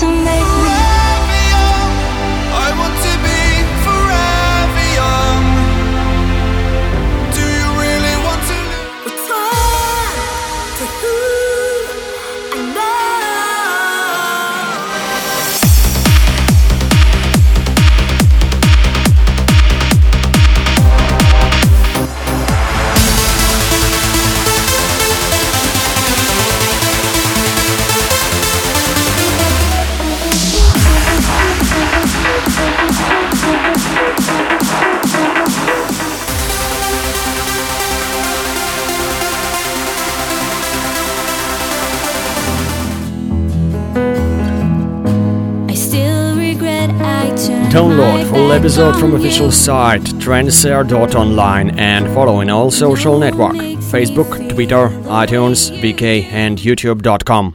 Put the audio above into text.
to make Download full episode from official site trendseer.online and follow in all social network Facebook, Twitter, iTunes, VK and YouTube.com.